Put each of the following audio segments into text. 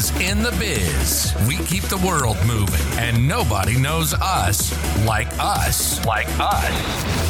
is In the Biz. We keep the world moving, and nobody knows us like us. Like us.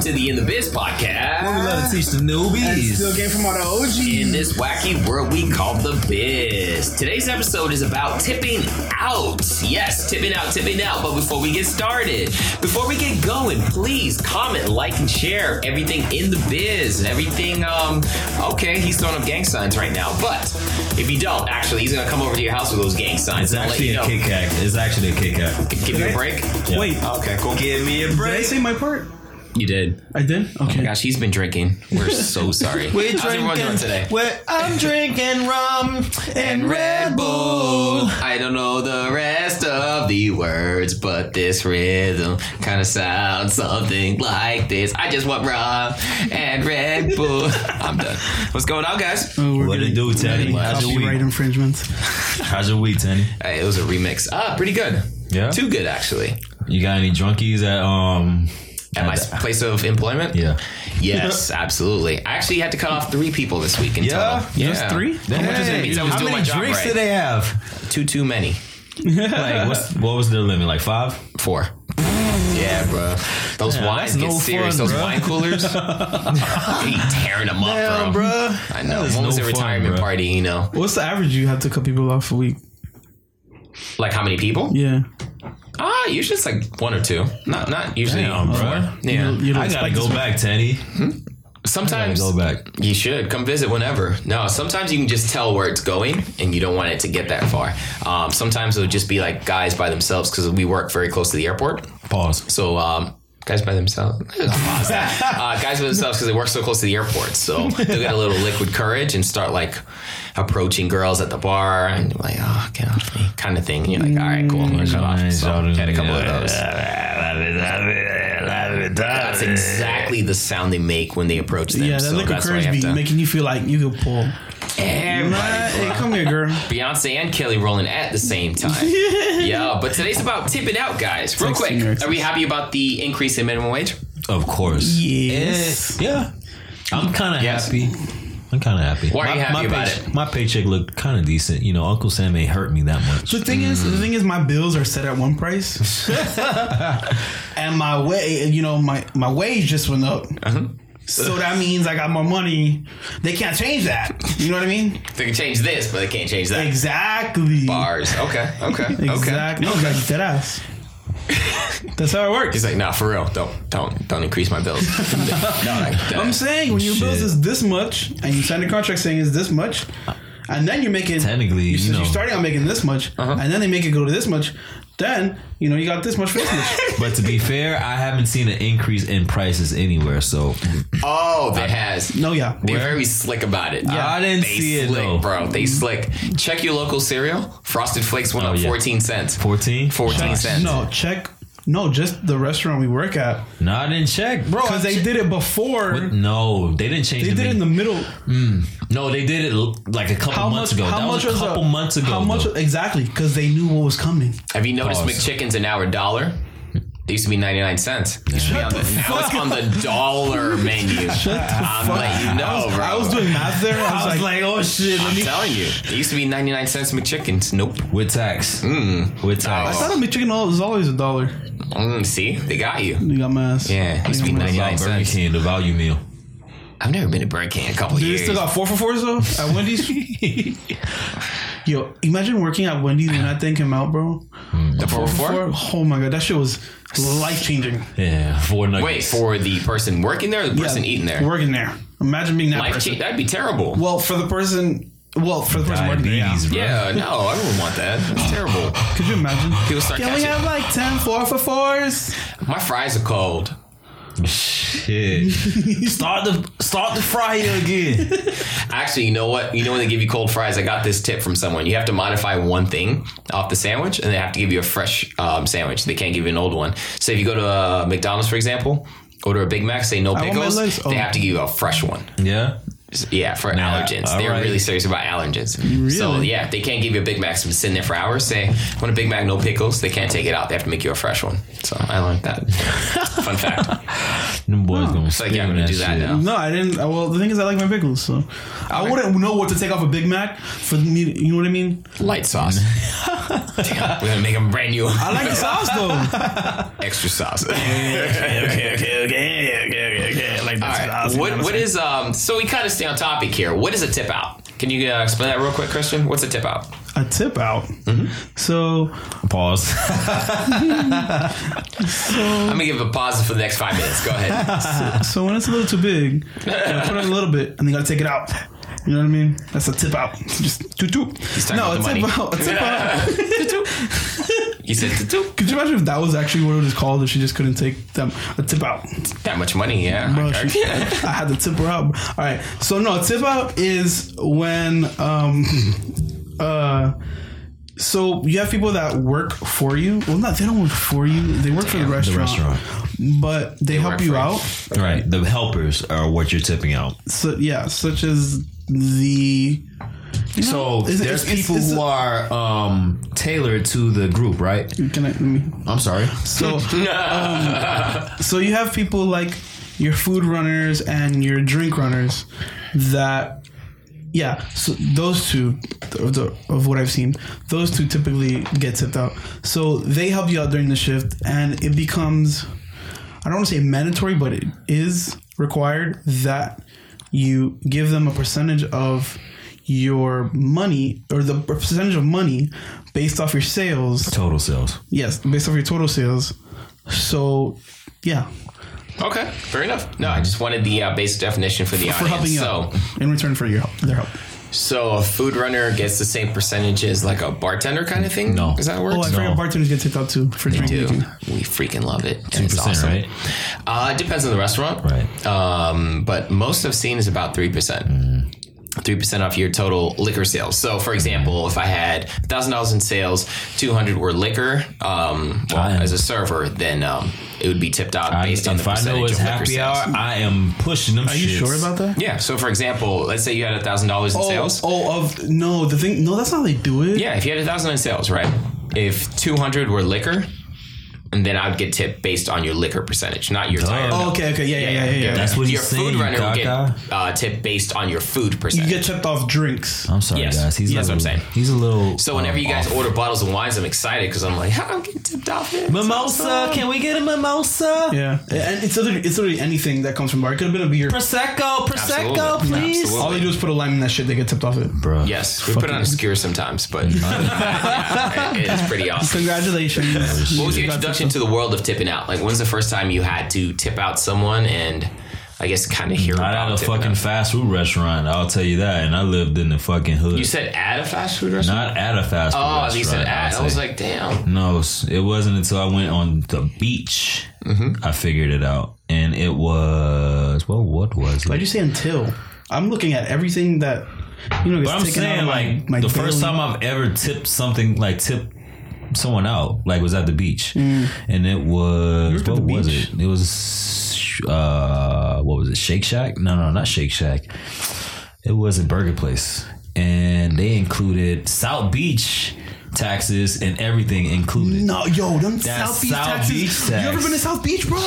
Welcome to the In the Biz Podcast. We podcast. love to teach the newbies. still came from all the OGs. In this wacky world we call the biz. Today's episode is about tipping out. Yes, tipping out, tipping out. But before we get started, before we get going, please comment, like, and share everything in the biz. and Everything, um, okay, he's throwing up gang signs right now. But if you don't, actually, he's gonna come over to your house with those gang signs It's and let actually you a know. Kit Kat. It's actually a Kit Kat. Give me a break. Yeah. Wait, Okay, cool. Give me a break. did I say my part? You did. I did? Oh Okay. my gosh, he's been drinking. We're so sorry. We're How's everyone doing today? We're, I'm drinking rum and Red Bull. I don't know the rest of the words, but this rhythm kind of sounds something like this. I just want rum and Red Bull. I'm done. What's going on, guys? Oh, we're What gonna do, Teddy? How's your Copyright week? infringements. How's your week, Tenny? Hey, it was a remix. Ah, pretty good. Yeah? Too good, actually. You got any drunkies at um? At my the- place of employment? Yeah. Yes, absolutely. I actually had to cut off three people this week in Yeah? total. Just three? How much is it? Hey, means I was How doing many my job drinks right. did they have? Too, too many. Like, what's, what was their limit? Like five? Four. Yeah, bro. Those Yeah, wines get no serious. fun, Those bro. wine coolers, he tearing them up, bro. I know. That is When was no the fun, retirement bro. party? You know, What's the average you have to cut people off a week? like how many people? Yeah. Ah, usually it's like one or two. Not not usually Damn, bro. four. Yeah. You don't I gotta go this- back, Tenny. Sometimes go back. You should come visit whenever. No, sometimes you can just tell where it's going, and you don't want it to get that far. Um, sometimes it'll just be like guys by themselves because we work very close to the airport. Pause. So um, guys by themselves, uh, guys by themselves because they work so close to the airport. So they'll get a little liquid courage and start like approaching girls at the bar and like, oh, get off me, kind of thing. And you're like, all right, cool, I'm gonna shut off. So had a couple of those. That's exactly the sound they make when they approach them. Yeah, that so liquid that's why you courage be to. making you feel like you could pull. Everybody, Nah, hey, come here, girl. Beyonce and Kelly rolling at the same time. yeah, but today's about tipping out, guys. Real quick, your are we happy about the increase in minimum wage? Of course. Yes. Eh, yeah. I'm kind of Yes. happy. I'm kind of happy. Why are you happy my about paycheck, it? My paycheck looked kind of decent. You know, Uncle Sam ain't hurt me that much. The thing is, the thing is, my bills are set at one price, and my way, you know, my my wage just went up. Uh-huh. So that means I got more money. They can't change that. You know what I mean? They can change this, but they can't change that. Exactly. Bars. Okay. Okay. Okay. Exactly. No, dead ass. That's how it works. He's like, nah, for real. Don't don't don't increase my bills. no, like, I'm saying when your Shit. bills is this much, and you sign a contract saying it's this much, and then you're making Technically, you, you know. you're starting out making this much, Uh-huh. and then they make it go to this much. Then you know you got this much for this much. But to be fair, I haven't seen an increase in prices anywhere. So oh, that has. No, yeah. They're very slick about it. Yeah, I didn't they see it, slick, though. bro. They slick. Check your local cereal. Frosted Flakes went Oh, up yeah. 14 cents. 14? 14 cents. No, check. No, just the restaurant we work at, No, I didn't check, bro. because they did it before. No, they didn't change They the did it in the menu. middle. Mm. No, they did it like a couple How months much? ago. How that much was a was couple the- months ago. How much? though. Exactly, because they knew what was coming. Have you noticed Pause. McChickens are now a dollar? They used to be 99 cents. They used to be on the, now it's on the dollar menu. I'm letting you know, bro. I was doing math there. I was, like, oh shit, I'm telling you. It used to be 99 cents McChickens. Nope. with tax. Mm. With tax. I tax. thought a McChicken was always a dollar. Mm, see? They got you. You got my ass. Yeah, it used to be You got my ass. 99 Burger cents. King, the value meal. I've never been to Burger King in a couple Do they years. still got four for fours though at Wendy's? Yo, imagine working at Wendy's when that thing came out, bro. Hmm. the 4 4 Oh my god, that shit was life changing. Yeah, four nuggets. Wait, for the person working there or the person eating there? Working there. Imagine being that Life person. change. That'd be terrible. Well, for the person. Well, for the person working there. diabetes, Yeah. bro. Yeah, no, I wouldn't want that. It's terrible. Could you imagine? People start Can we catching. have like 10 four for fours? My fries are cold. Shit. start the start the fryer again. Actually, you know what? You know when they give you cold fries, I got this tip from someone. You have to modify one thing off the sandwich, and they have to give you a fresh um, sandwich. They can't give you an old one. So if you go to uh, McDonald's, for example, order a Big Mac, say no pickles, legs- oh. they have to give you a fresh one. yeah. Yeah, for allergens. They're right. really serious about allergens. So yeah, they can't give you a Big Mac that's sitting there for hours. Say, I want a Big Mac, no pickles. They can't take it out. They have to make you a fresh one. So I learned that. Fun fact. Them boys gonna It's like, yeah, I'm gonna do that shit. now. No, I didn't. Well, the thing is, I like my pickles, so I wouldn't know what to take off a Big Mac for me. You know what I mean? Light sauce. Damn, we're gonna make them brand new. I like the sauce though. extra sauce. okay, okay, okay, okay, okay, okay, okay. I like the All right. sauce. What what is um? So we kind of stay on topic here. What is a tip out? Can you uh, explain that real quick, Christian? What's a tip out? a tip out? So Pause. I'm gonna give a pause for the next five minutes. Go ahead. So when it's a little too big, put it a little bit, and then you gotta take it out. You know what I mean? That's a tip out. Just toot toot. No, a about the tip out. A tip out. You said to Could you imagine if that was actually what it was called? If she just couldn't take them a tip out. that much money, yeah. Bro, I- she- I- had to tip her out. All right. So no, tip out is when um uh so you have people that work for you. Well, not they don't work for you. They work for the restaurant, the restaurant. but they, help you for you. out. right. The helpers are what you're tipping out. So yeah, such as the you know, So there's it's- people it's- who are um, tailored to the group, right? Can I, me, I'm sorry. so um, so you have people like your food runners and your drink runners that yeah so those two of, the, of what i've seen those two typically get tipped out so they help you out during the shift and it becomes i don't want to say mandatory but it is required that you give them a percentage of your money or the percentage of money based off your sales Total sales. Yes, based off your total sales. So, yeah, okay, fair enough. No, I just wanted the uh, basic definition for the for audience. helping you so, out in return for your help, their help. So a food runner gets the same percentage as like a bartender kind of thing. No. is that how it Oh, I works? forgot bartenders get tipped out too for drink do. We freaking love it. and it's 2%, awesome. right? Uh, it depends on the restaurant. Right. Um, but most I've seen is about 3%. Three percent off your total liquor sales. So, for example, if I had thousand dollars in sales, two hundred were liquor. Um, well, as a server, then um, it would be tipped out I, based on the if I know percentage it's of liquor happy sales. hour, I am pushing them. Are you sure about that? Yeah. So, for example, let's say you had a thousand dollars in Oh, sales. oh, of no, the thing, no, that's not how they do it. Yeah, if you had a thousand in sales, right? If two hundred were liquor, and then I would get tipped based on your liquor percentage, not your entire. Oh, okay, okay, yeah, yeah, yeah, yeah. yeah. That's what your he's food saying, you runner would get caca. uh, tipped based on your food percentage. You get tipped off drinks. I'm sorry, Yes. guys. He's That's a what I'm little- saying. He's a little. so whenever um, you guys off. order bottles of wines, I'm excited because I'm like, how do I'm getting tipped off it. mimosa, can we get a mimosa? Yeah, and it's literally, it's literally anything that comes from bar. It could have been a beer. Prosecco, prosecco, Absolutely. please. Absolutely. All they do is put a lime in that shit. They get tipped off it. Bro, Yes, we put it on a skewer sometimes, but yeah, it is pretty awesome. Congratulations. What was your introduction to the world of tipping out? Like, when's the first time you had to tip out someone and I guess kind of hear Not about at a fucking out? fast food restaurant. I'll tell you that. And I lived in the fucking hood. You said at a fast food restaurant? not at a fast food oh, restaurant. you said at. I'll was like, damn. No, it wasn't until I went on the beach Mm-hmm. I figured it out, and it was well, what was Why'd you say until? I'm looking at everything that you know. But I'm saying of my- like my the first time I've ever tipped something like tipped someone out like was at the beach, and it was what was beach? it? It was uh what was it? Shake Shack? No, no, not Shake Shack. It was a burger place, and they included South Beach taxes and everything included. No, yo, them That South Beach South taxes. Beach You ever been to South Beach, bro?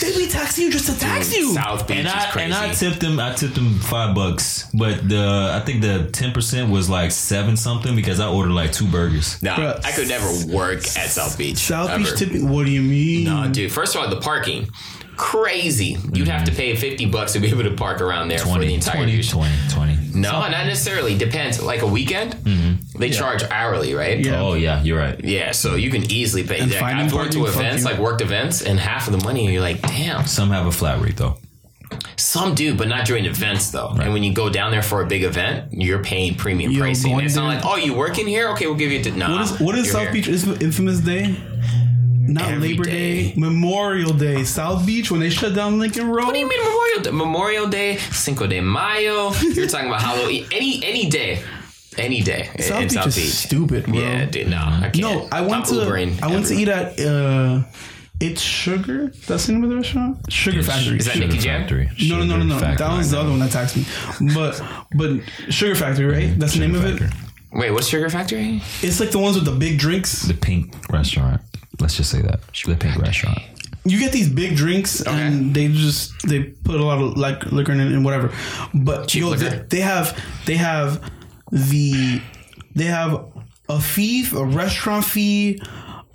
They be taxing you just to tax you. South Beach and is I crazy. and I tipped them. I tipped them five bucks, but the I think the ten percent was like seven something because I ordered like two burgers. no, Bruh. I could never work at South Beach. South ever. Beach tipping. What do you mean? No, dude. First of all, the parking. Crazy. You'd have to mm-hmm. pay 50 bucks to be able to park around there for the entire 20, 20, 20. No, not necessarily. Depends. Like a weekend, mm-hmm. They charge hourly, right? Yeah. Oh yeah, you're right. Yeah, so you can easily pay. And Like, finding I've worked to events, like worked events, and half of the money, you're like, damn. Some have a flat rate though. Some do, but not during events though. And when you go down there for a big event, you're paying premium Yo, pricing. going It's not like, oh, you work in here? Okay, we'll give you. The, no. What is what is South Beach is infamous day? not Every Labor day. Day, Memorial Day, South Beach when they shut down Lincoln Road. What do you mean Memorial Day? Memorial Day, Cinco de Mayo. You're talking about Halloween. Any any day, any day in- South in Beach South is Beach. stupid, bro. Yeah, dude. No, I can't. No, I went I'm to Ubering I went to eat at uh, it's Sugar. That's the name of the restaurant. Sugar Factory. Is that Sugar- Nicky Jam? Factory. No, no, no, no, no. That was the other one that taxed me. But but Sugar Factory, right? That's the name of it. Wait, what's Sugar Factory? It's like the ones with the big drinks. The pink restaurant. Let's just say that. The pink restaurant. You get these big drinks and they just they put a lot of like liquor in it and whatever. But Cheap yo, liquor. they, they have they have the they have a fee, a restaurant fee,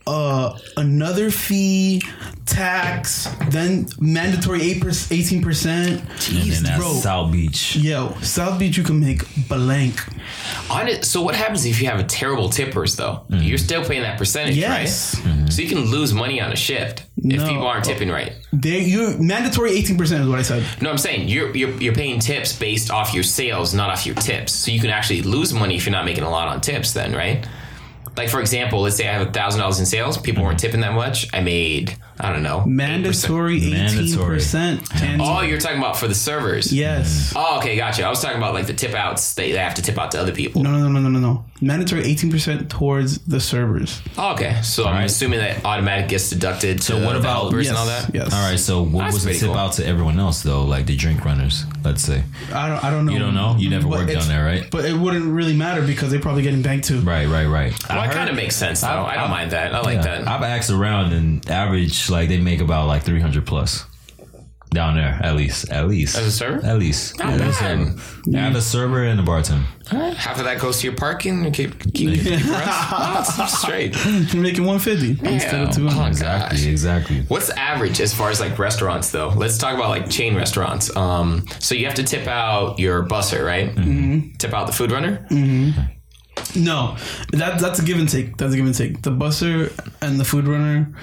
uh, another fee, tax, then mandatory eight eighteen percent. And then that's bro. South Beach. Yo, South Beach, you can make blank. On it, so what happens if you have a terrible tippers though? You're still paying that percentage, Yes. right? So you can lose money on a shift if people aren't tipping right. They you mandatory eighteen percent is what I said. No, I'm saying you're, you're you're paying tips based off your sales, not off your tips. So you can actually lose money if you're not making a lot on tips. Then, right? Like for example, let's say I have a thousand dollars in sales. People weren't tipping that much. I made I don't know Mandatory eighteen percent. Oh, you're talking about for the servers. yes. Oh, okay, gotcha. I was talking about like the tip outs. They, they have to tip out to other people. No, no, no, no, no, no. Mandatory eighteen percent towards the servers. Oh, okay, so I'm assuming that automatic gets deducted. So what about- helpers and all that? yes. All right. So what That's was the pretty tip cool. out to everyone else though? Like the drink runners, let's say. I don't. I don't know. You don't know? You never But worked it's- down there, right? But it wouldn't really matter because they're probably getting banked too. Right, right, right. Well, I it kind of makes sense though. I, I- don't I- mind that. I like yeah, that. I've asked around and average like they make about like three hundred plus down there at least, at least As a server? at least. Not As a bad. server. I have a server and a bartender. Half of that goes to your parking. you keep, keep, keep the rest. No, straight. You're making one fifty instead of two Oh, hundred. Exactly, gosh. exactly. What's average as far as like restaurants though? Let's talk about like chain restaurants. Um, so you have to tip out your busser, right? Mm-hmm. Tip out the food runner. No, that that's a give and take. That's a give and take. The busser and the food runner.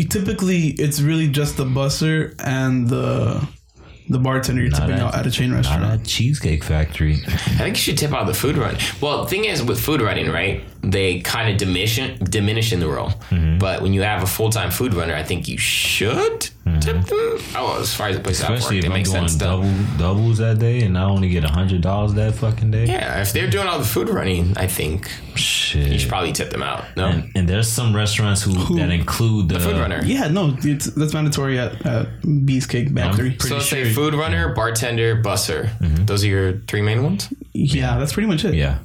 You typically it's really just the busser and the the bartender you're tipping at- out at a chain restaurant. Not restaurant. at Cheesecake Factory. I think you should tip out the food run. Well, the thing is with food running, right? They kind of diminish diminish in the role. Mm-hmm. But when you have a full time food runner, I think you should mm-hmm. tip them. Oh, as far as the place I've Especially worked, if it I'm makes doing sense. Though. double doubles that day and I only get hundred dollars that fucking day. Yeah, if they're doing all the food running, I think Shit. you should probably tip them out. No, and, and there's some restaurants who, that include the, the food runner. Yeah, no, it's, that's mandatory at, at Beast Cake Bakery. So let's say food runner, bartender, busser. Mm-hmm. Those are your three main ones. Yeah, that's pretty much it. Yeah.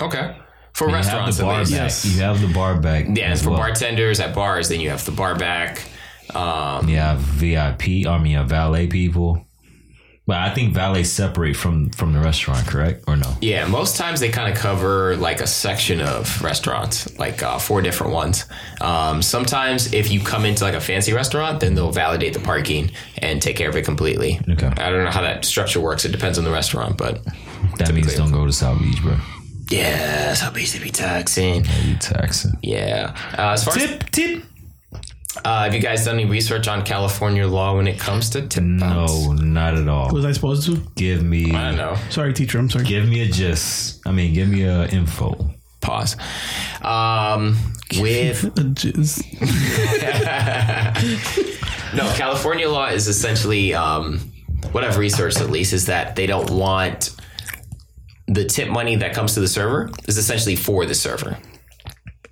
Okay, for You have restaurants the bar back. Yes. You have the bar back. Yeah, as for well. bartenders at bars, then you have the bar back. Um, You have VIP. I mean, you have valet people. But I think valet separate from from the restaurant, correct or no? yeah, most times they kind of cover like a section of restaurants, like uh, four different ones. Um, sometimes if you come into like a fancy restaurant, then they'll validate the parking and take care of it completely. Okay. I don't know how that structure works. It depends on the restaurant, but That means don't go to South Beach, bro. Yeah, that's how to be taxing. You taxing. Yeah. Uh, as far as Tip, tip. uh, have you guys done any research on California law when it comes to tip outs? No, not at all. Was I supposed to? Give me, I don't know. Sorry, teacher. I'm sorry. give me a gist. I mean, give me a info. Pause. Um, with A jizz. no, California law is essentially um, what I've researched at least is that they don't want the tip money that comes to the server is essentially for the server.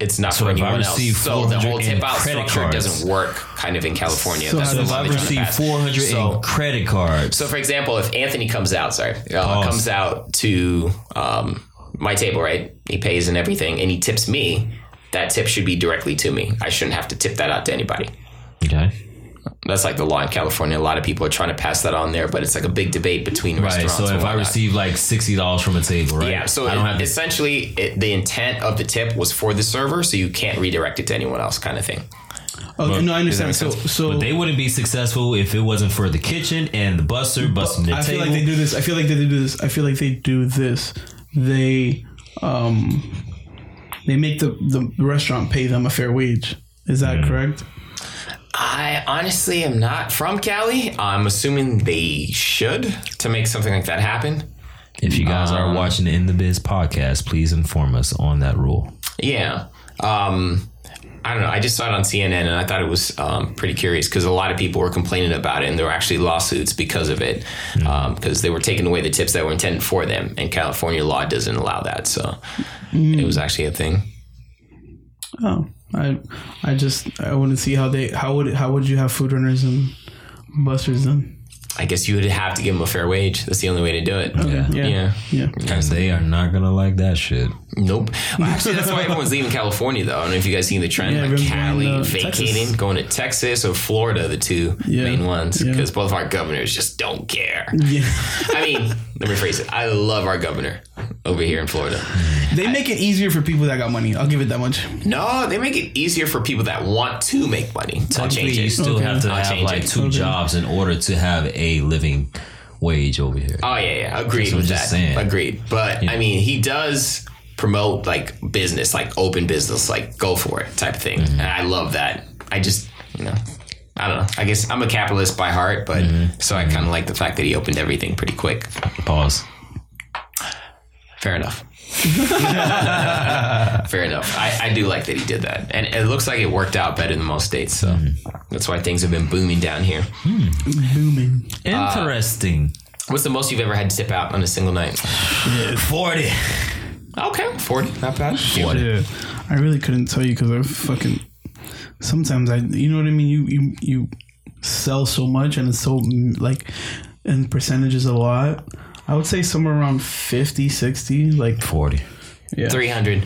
It's not So for anyone else. So the 400 whole tip out structure cards- doesn't work kind of in California. So That's the If I they're trying to receive 400 So- in credit cards, So, for example, if Anthony comes out, sorry, uh, comes out to um, my table, right? He pays and everything, and he tips me. That tip should be directly to me. I shouldn't have to tip that out to anybody. okay, That's like the law in California. A lot of people are trying to pass that on there, but it's like a big debate between right. restaurants. So if I receive like sixty dollars from a table, right? yeah, so I don't have to. essentially, it, the intent of the tip was for the server, so you can't redirect it to anyone else, kind of thing. Oh, no, I understand. So, so But they wouldn't be successful if it wasn't for the kitchen and the buster busting the I feel table. like they do this. I feel like they do this. I feel like they do this. They um they make the the restaurant pay them a fair wage. Is that Mm. correct? I honestly am not from Cali. I'm assuming they should to make something like that happen. if you guys are watching the In the Biz podcast, please inform us on that rule. Yeah. Um, I don't know. I just saw it on CNN and I thought it was um, pretty curious because a lot of people were complaining about it and there were actually lawsuits because of it because they were taking away the tips that were intended for them and California law doesn't allow that. So it was actually a thing. Oh, I, I just I wouldn't see how they how would how would you have food runners and busters then? I guess you would have to give them a fair wage. That's the only way to do it. Yeah. Yeah, Yeah. yeah. And they are not gonna like that shit. Nope. Well, actually, that's why everyone's leaving California, though. I don't know if you guys seen the trend. Yeah, like Cali going to vacating, Texas. going to Texas or Florida, the two Yeah. main ones, Yeah. because both of our governors just don't care. Yeah. I mean, let me phrase it. I love our governor over here in Florida. They make it easier for people that got money. I'll give it that much. No, they make it easier for people that want to make money. I'll Technically, change you it. still Okay. have to I'll have change like it. two Okay. jobs in order to have a living wage over here. Oh yeah, yeah, agreed That's what with I'm that. just saying. Agreed. But I mean, he does promote like business, like open business, like go for it type of thing, Mm-hmm. and I love that. I just, you know, I don't know. I guess I'm a capitalist by heart, but Mm-hmm. so I kind of like the fact that he opened everything pretty quick. Pause. Fair enough. Fair enough. I, I do like that he did that, and it looks like it worked out better than most states. So Mm-hmm. that's why things have been booming down here. Booming. Interesting. What's the most you've ever had to tip out on a single night? Forty. Okay, forty, not bad. Yeah. I really couldn't tell you because I fucking. Sometimes I, you know what I mean. You you you sell so much and it's so like, in percentages a lot. I would say somewhere around 50, 60. Like Forty. yeah. Three hundred.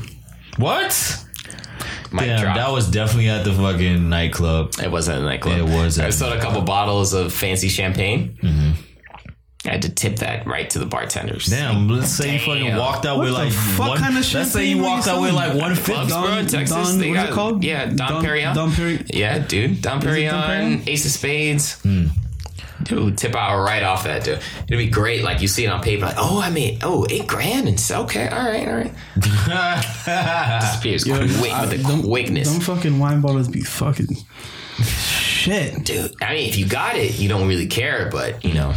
What? Mic Damn, drop. that was definitely at the fucking nightclub. It wasn't a nightclub. It was I at sold a couple bottles of fancy champagne. I had to tip that right to the bartenders. Damn, let's say you Damn. fucking walked out What with the like fuck one. kind of shit. let's say you were walked you out with selling? like one fifty. Clubs, bro, in Texas. Don- they what's got it called? Yeah, Don, Don- Perignon. Don Peri- Yeah, dude. Don Perignon, Perignon? Ace of Spades. Hmm. Dude, tip out right off that, dude. It'd be great. Like you see it on paper, like, oh, I made oh eight grand, and so okay, all right, all right. Disappears quick with the quickness, Them fucking wine bottles be fucking shit. dude. I mean, if you got it, you don't really care, but you know,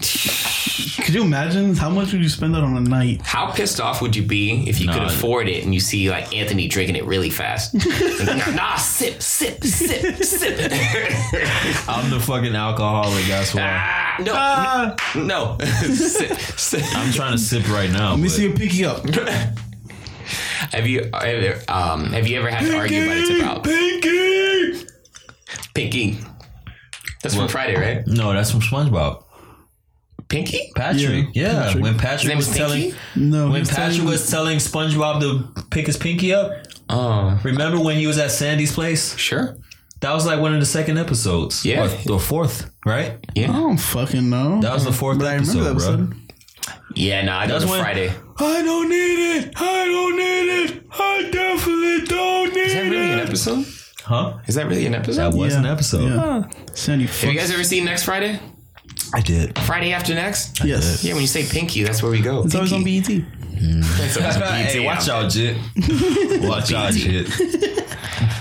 Could you imagine how much would you spend that on a night? how pissed off would you be if you could Nah. afford it and you see like Anthony drinking it really fast? nah, nah, sip, sip, sip, sip. I'm the fucking alcoholic. That's why ah, no, no, sip, sip. I'm trying to sip right now. Let me but- see your pinky up. Have you ever, um, have you ever had to argue about a tip out? Pinky. Pinky. That's from Friday, right? No, that's from SpongeBob. Pinky? Patrick. Yeah, Yeah, Patrick. when His Patrick name was was telling No, when he's Patrick telling- was telling SpongeBob to pick his pinky up. Oh, Remember when he was at Sandy's place? sure. That was like one of the second episodes. Yeah. or the fourth, right? Yeah. I Yeah. don't fucking know. That was the fourth But I remember episode, that bro. episode. Yeah, no, I go That's when- Friday. I don't need it. I don't need it. I definitely don't need Is that really an it. episode? Huh? Is that really an episode? That was an Yeah, episode. Yeah. Sandy. Have you guys ever seen Next Friday? I did. Friday after next? Yes. Yeah, when you say Pinky, that's where we go. It's always on Pinky. BET. It's always on BET, hey, watch out, Jit. watch out, Jit.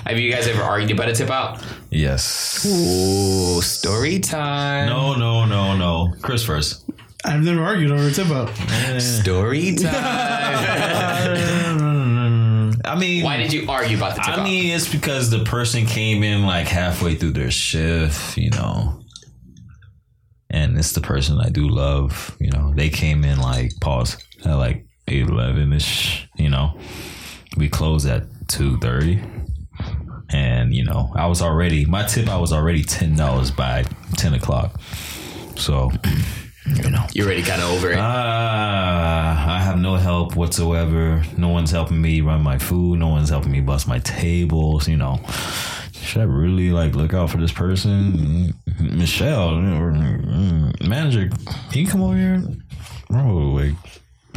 Have you guys ever argued about a tip out? Yes. Ooh, story time. No, no, no, no. Chris first. I've never argued over a tip out. Story time. I mean, Why did you argue about the tip I out? mean, it's because the person came in like halfway through their shift, you know. And it's the person I do love, you know. They came in like pause at like eight eleven ish, you know. We closed at two thirty, and you know I was already my tip. I was already ten dollars by ten o'clock, so you know. You're already kind of over it. Ah, I have no help whatsoever. No one's helping me run my food. No one's helping me bust my tables. You know, should I really like look out for this person, Michelle, or, mm, manager? Can you come over here, bro? Like,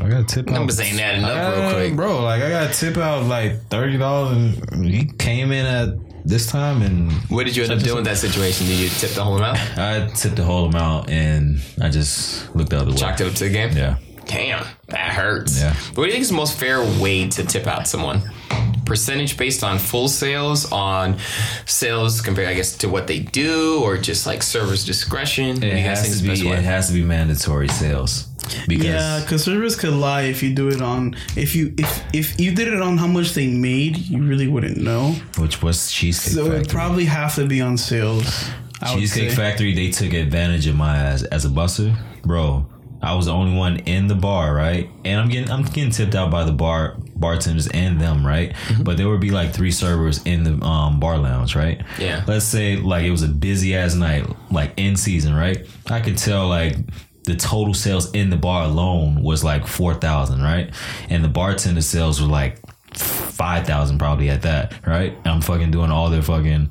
I got tip out. Numbers ain't adding up I real quick. bro. Like, I got tip out like thirty dollars, and he came in at this time, and What did you end up doing in that situation? Did you tip the whole amount? I tipped the whole amount, and I just looked out the other way. Chalked it up to the game? Yeah. Damn, that hurts. Yeah. What do you think is the most fair way to tip out someone? Percentage based on full sales, on sales compared, I guess, to what they do, or just like server's discretion? It you guys think has to be. It has to be mandatory sales because Yeah, because servers could lie if you do it on if you if if you did it on how much they made, you really wouldn't know. which was Cheesecake So it would probably have to be on sales. I Cheesecake. Factory, they took advantage of my ass as a busser, bro. I was the only one in the bar, right? And I'm getting I'm getting tipped out by the bar bartenders and them, right? Mm-hmm. But there would be like three servers in the um, bar lounge, right? Yeah. Let's say like it was a busy ass night, like in season, right? I could tell like the total sales in the bar alone was like four thousand, right? And the bartender sales were like five thousand probably at that, right? And I'm fucking doing all their fucking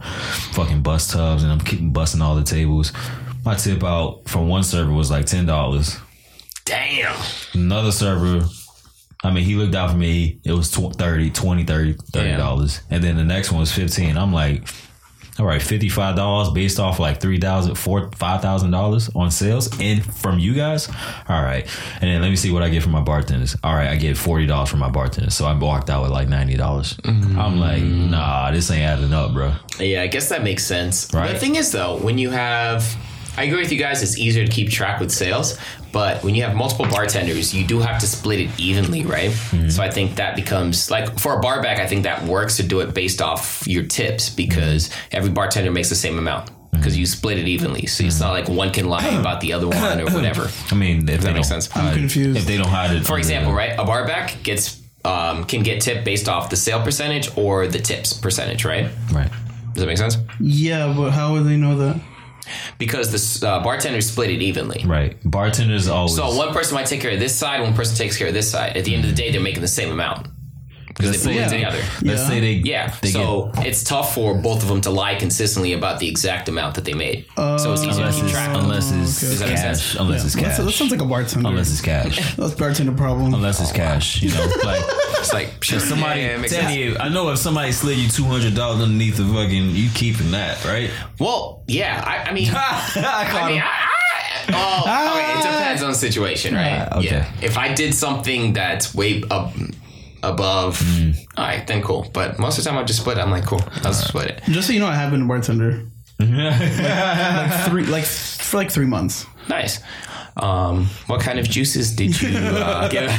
fucking bus tubs and I'm keeping busting all the tables. My tip out from one server was like ten dollars. Damn. Another server, I mean, he looked out for me. It was tw- 30, 20, 30 30 dollars, and then the next one was fifteen. I'm like, all right, fifty five dollars based off like three thousand, four, five thousand dollars on sales, and from you guys. All right, and then let me see what I get from my bartenders. All right, I get forty dollars from my bartenders, so I walked out with like ninety dollars. I'm like, mm. nah, this ain't adding up, bro. Yeah, I guess that makes sense. Right. The thing is, though, when you have, I agree with you guys, it's easier to keep track with sales, but when you have multiple bartenders, you do have to split it evenly, right? Mm-hmm. So I think that becomes, like, for a bar back, I think that works to do it based off your tips because Mm-hmm. every bartender makes the same amount. Because you split it evenly, so it's not like one can lie about the other one or whatever. I mean, if that makes sense. I'm hide- confused. If they don't hide it, For example, the- right, a bar back gets um, can get tipped based off the sale percentage or the tips percentage, right? right? Does that make sense? Yeah, but how would they know that? Because the uh, bartenders split it evenly. Right. Bartenders always. So one person might take care of this side, one person takes care of this side. At the end of the day, they're making the same amount because Let's they put it say- together. Let's Yeah. say they. Yeah, They so it's tough for both of them to lie consistently about the exact amount that they made. so it's easier to keep track. unless it's Okay. Does that cash. sense? Unless it's cash. that's- that sounds like a bartender. unless it's cash. That's bartender problem. unless it's cash. You know, like It's like if somebody yeah, yeah, tell sense. you, I know if somebody slid you two hundred dollars underneath the fucking, you keeping that, right? Well, yeah, I, I mean, I I caught mean, him. I, I, oh, okay, it depends on the situation, right? Ah, okay. Yeah. If I did something that's way up above, Hmm. all right, then cool. But most of the time, I just split it. I'm like, cool, I'll split it. Just so you know, I have been a bartender. like three, like for like three months. Nice. Um, what kind of juices did you uh, give?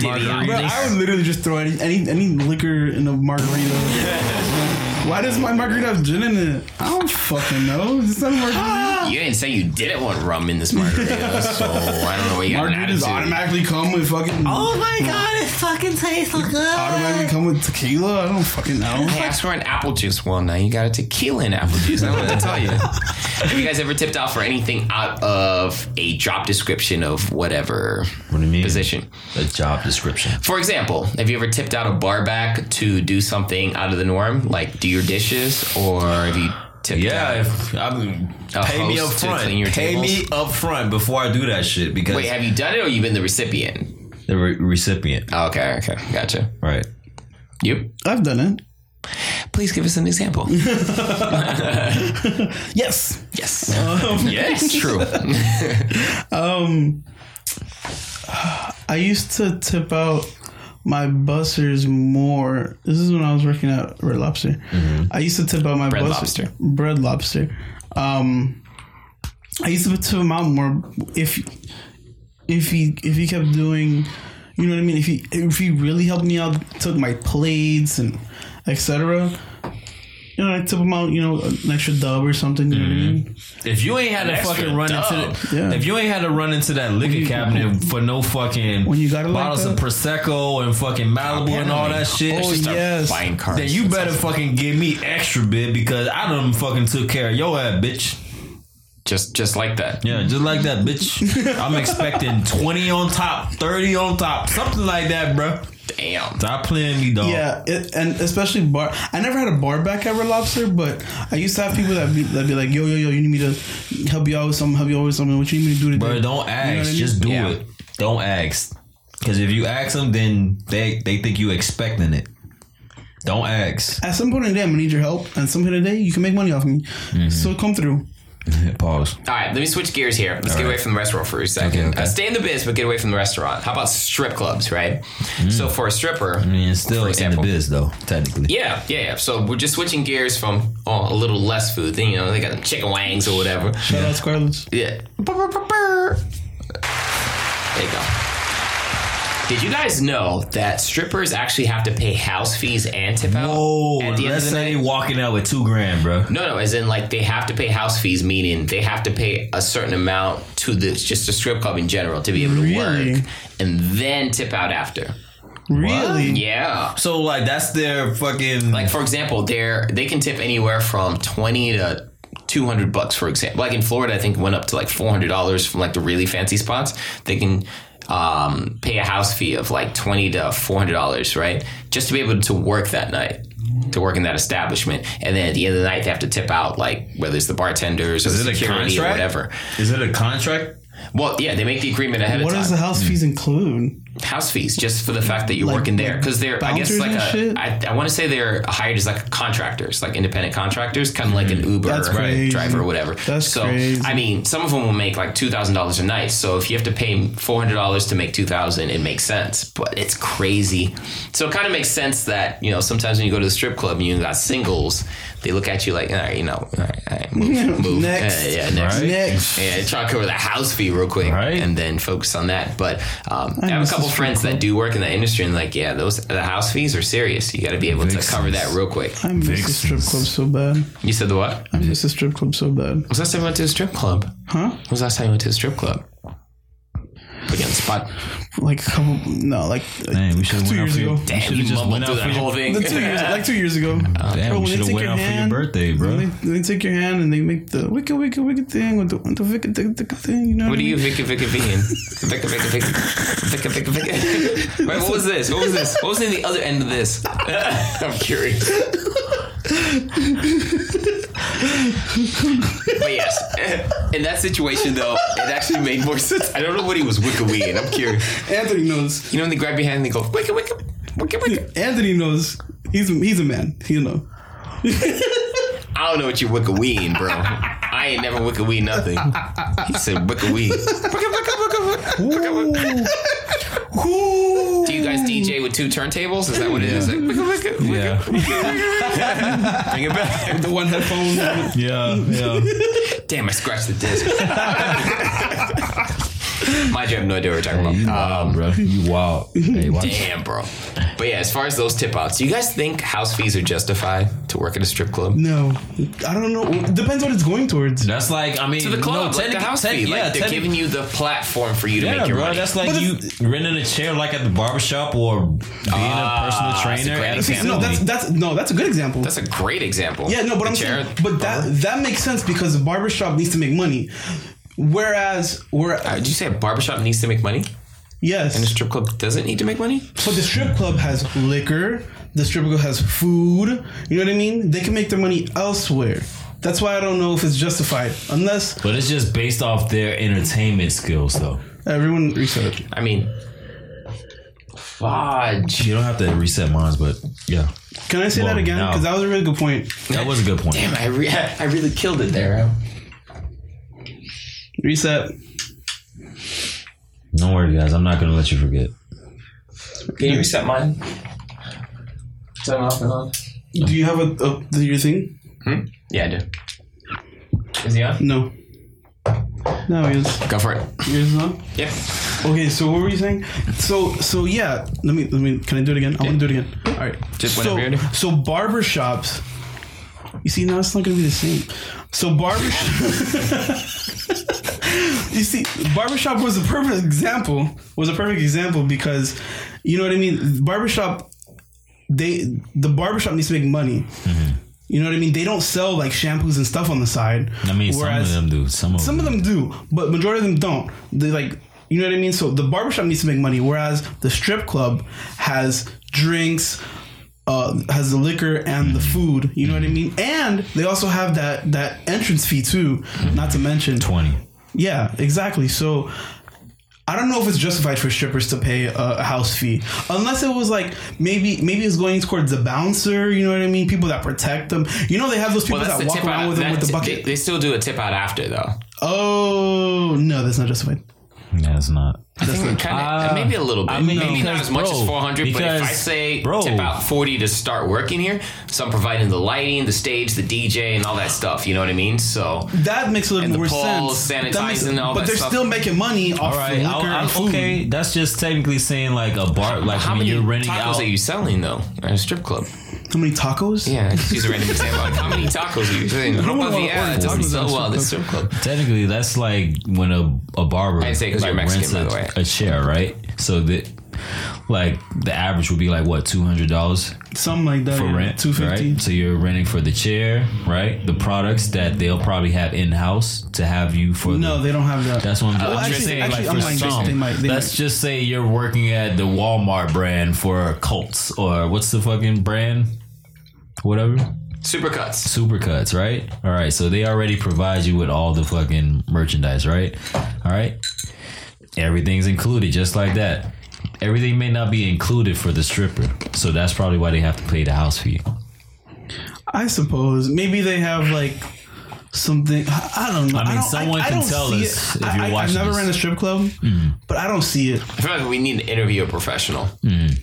Bro, I would literally just throw any any, any liquor in a margarita. Why does my margarita have gin in it? I don't fucking know. It's not a margarita. You didn't say you didn't want rum in this margarita, so I don't know what you got. Margaritas automatically come with fucking. Oh my god, it fucking tastes so good. Automatically come with tequila. I don't fucking know. I asked for an apple juice one. Now you got a tequila and apple juice. I don't know what to tell you. Have you guys ever tipped out for anything out of a job description of whatever What do you mean? position? A job description. For example, have you ever tipped out a bar back to do something out of the norm, like do your dishes, or have you tipped Yeah, out? if, I mean, A pay me up host to front. clean your Pay me tables? up front before I do that shit because Wait, have you done it, or you've been the recipient? the re- recipient, Oh, okay, okay, gotcha. right? You? I've done it. Please give us an example. Yes. yes. yes, true. Um, I used to tip out my bussers more. This is when I was working at Red Lobster. I used to tip out my Bread bussers- Lobster. Bread Lobster. Um, I used to tip him out more if if he if he kept doing, you know what I mean. If he if he really helped me out, took my plates and etc. You know, I tip him out. You know, an extra dub or something. You know what I mean? Mm-hmm. If you ain't had to extra fucking run dub. into the, Yeah. if you ain't had to run into that liquor you- cabinet for no fucking When you got it like bottles of that? prosecco and fucking Malibu and all that shit, Oh, yes. Buying cars. then you better fucking give me extra bit because I done fucking took care of your ass, bitch. just just like that. Yeah, just like that, bitch. I'm expecting 20 on top, 30 on top, something like that, bro. Damn. Stop playing me, dog. Yeah, it, and especially bar. I never had a bar back at Red Lobster, but I used to have people that be, that be like, "Yo, yo, yo, you need me to help you out with something, help you out with something. What you need me to do today?" Bro, don't You know ask. what I mean? Just do Yeah. it. Don't ask. Because if you ask them, then they they think you expecting it. Don't ask. At some point in the day, I'm gonna need your help, and some point in the day, you can make money off me. Mm-hmm. So come through. Pause. All right, let me switch gears here. Let's get right. away from the restaurant for a second. Okay, okay. Uh, stay in the biz, but get away from the restaurant. How about strip clubs, right? So for a stripper, I mean, it's still For in the biz though, technically. yeah, yeah, yeah. So we're just switching gears from oh, a little less food. Then you know they got the chicken wings or whatever. Shout out Scarlett's. Yeah. There you go. Did you guys know that strippers actually have to pay house fees and tip out Whoa, at the end of the night? walking out with two grand, bro. No, no, as in like they have to pay house fees, meaning they have to pay a certain amount to the just a strip club in general to be able to Really? work, and then tip out after. Really? Yeah. So like that's their fucking Like for example, they're they can tip anywhere from twenty to two hundred bucks, for example. Like in Florida, I think it went up to like four hundred dollars from like the really fancy spots. They can um, pay a house fee of like twenty to four hundred dollars, right, just to be able to work that night. To work in that establishment, and then at the end of the night, they have to tip out like whether it's the bartenders or Is the it security or whatever. Is it a contract? Well, yeah, they make the agreement ahead What of time. What does the house hmm. fees include? house fees just for the fact that you're Like- working there because they're I guess bouncers like and shit? I, I want to say they're hired as like contractors like independent contractors kind of like an hmm. Uber That's crazy. driver or whatever That's so crazy. I mean some of them will make like two thousand dollars a night so if you have to pay four hundred dollars to make two thousand it makes sense but it's crazy so it kind of makes sense that you know sometimes when you go to the strip club and you got singles they look at you like all right you know all right, all right, move, move. Next. Yeah, yeah next Right. Next. yeah, try to cover the house fee real quick, Right. and then focus on that. But um, I, have a couple the strip friends that do work in the industry, and like, yeah, those the house fees are serious. You got to be able to cover that real quick. I miss the strip club so bad. You said the what? I miss the strip club so bad. Was last time you went to a strip club? Huh? Was the last time you went to a strip club? Put you spot. Like a couple, no, like, like Man, we should two have went out years for your, ago. Damn, you just went through out for that your, whole thing. The two years, like two years ago. Damn, Bro, we they should have take went your out for your birthday, bro. They, they take your hand and they make the wicked, wicked, wicked thing with the, with the wicked, wicked, wicked thing. You know What what are you, mean? Vicky, Vicky, Vicky? Vicky, Vicky, Vicky, Vicky, Vicky, Vicky. Wait, what was this? What was this? What was in the other end of this? I'm curious. But yes, in that situation though, it actually made more sense. I don't know what he was wicka I'm curious. Anthony knows. You know when they grab your hand and they go wicka wicka wicka wicka. Anthony knows. He's he's a man. You know. I don't know what you wicka weeing, bro. I ain't never wicka wee nothing. He said wicka wee. Do you guys DJ with two turntables? Is that what it is? Like, wicka wicka wicka. Yeah, Bring it back. The one headphone. yeah, yeah. Damn, I scratched the disc. Mind you, I have no idea what we're talking You about. Um, wild, bro. You wild. Hey, watch. damn, bro. But yeah, as far as those tip outs, do you guys think house fees are justified to work at a strip club? No, I don't know. It depends what it's going towards. That's like I mean To the club, no, like the house tech- fee. yeah, like they're technic- giving you the platform for you to Yeah, make your bro, money. that's like But you renting a chair like at the barbershop or being Ah, a personal that's a trainer great at a example. No, that's that's no, that's a good example. That's a great example. yeah, no, but The I'm chair- saying, but that that makes sense because the barbershop needs to make money. Whereas, where Uh, did you say a barbershop needs to make money yes, and a strip club doesn't need to make money? but the strip club has liquor. The strip club has food. You know what I mean? They can make their money elsewhere. That's why I don't know if it's justified unless but it's just based off their entertainment skills, though. everyone research. I mean, fudge. You don't have to reset mines, but yeah, Can I say Well, that again? no. Because that was a really good point. that was a good point. Damn, I, re- I really killed it there. Reset. Don't worry, guys. I'm not gonna let you forget. Can you reset mine? Turn off and on. Do you have a, a do your thing? Hmm? Yeah, I do. Is he on? No. No, yours. Go for it. Yours is on. Yep. Okay, so what were you saying? So so yeah, let me let me can I do it again? I want to do it again. All right. Just so, whenever you're ready. So barbershops. You see, now it's not gonna be the same. So barbershop. you see, barbershop was a perfect example. Was a perfect example because, you know what I mean. Barbershop, they the barbershop needs to make money. Mm-hmm. You know what I mean. They don't sell like shampoos and stuff on the side. I mean, some of them do. Some of Some of them do, but majority of them don't. They like, you know what I mean. So the barbershop needs to make money, whereas the strip club has drinks, uh, has the liquor and the mm-hmm. food. You know what I mm-hmm. mean. And they also have that that entrance fee too. Not to mention, twenty. Yeah, exactly. So. I don't know if it's justified for strippers to pay a, a house fee unless it was like maybe maybe it's going towards the bouncer. You know what I mean? People that protect them. You know they have those people Well, that walk around out. with them with the They, bucket. they still do a tip out after though. oh no, that's not justified. Yeah, it's not. I think kind of Uh, maybe a little bit. I mean, maybe not as much bro, as four hundred. But if I say bro. tip out forty to start working here, so I'm providing the lighting, the stage, the DJ, and all that stuff. You know what I mean? So That makes a little And the more poles, sense. That makes- sanitizing, all but that they're stuff. still making money off All of right, liquor I'll- I'll- and food. okay. That's just technically saying like a bar, like how when many you're renting tacos out. are you selling though at a strip club? How many tacos? Yeah, just use a random example. Like, how many tacos are you selling? How don't wanna the yeah, it doesn't tacos at a sell well at the strip strip club. Technically, that's like when a, a barber I'd say 'cause you're like, Mexican, rents by a, the way. a chair, right? So that like the average would be like what two hundred dollars Something like that. for yeah. rent, Two fifty. right? So you're renting for the chair, right? The products that they'll probably have in house to have you for. No, the, they don't have that. That's what I'm, Uh, I'm actually- just saying. actually, like I'm for lying. some, They might- they let's might. just say you're working at the Walmart brand for Colts or what's the fucking brand? Whatever. Supercuts. Supercuts, right? All right, so they already provide you with all the fucking merchandise, right? All right, everything's included, just like that. Everything may not be included for the stripper, so that's probably why they have to pay the house fee. I suppose maybe they have like something. I don't know. I mean, don't- someone I can don't tell us it. if you're I, watching I've never this. ran a strip club, mm. but I don't see it. I feel like we need to interview a professional. Mm.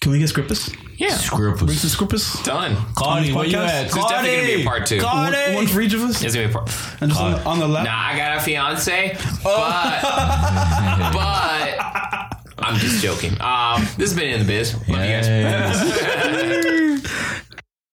Can we get Scrippus? Yeah, Bring Scrippers. some Scrippus. done. Cardi, where you podcast? at? There's definitely gonna be a part two. One, one for each of us. There's gonna be a part. And just on the, on the left. Nah, I got a fiance, but but I'm just joking. Um, this has been in the biz. Love you guys. Yes.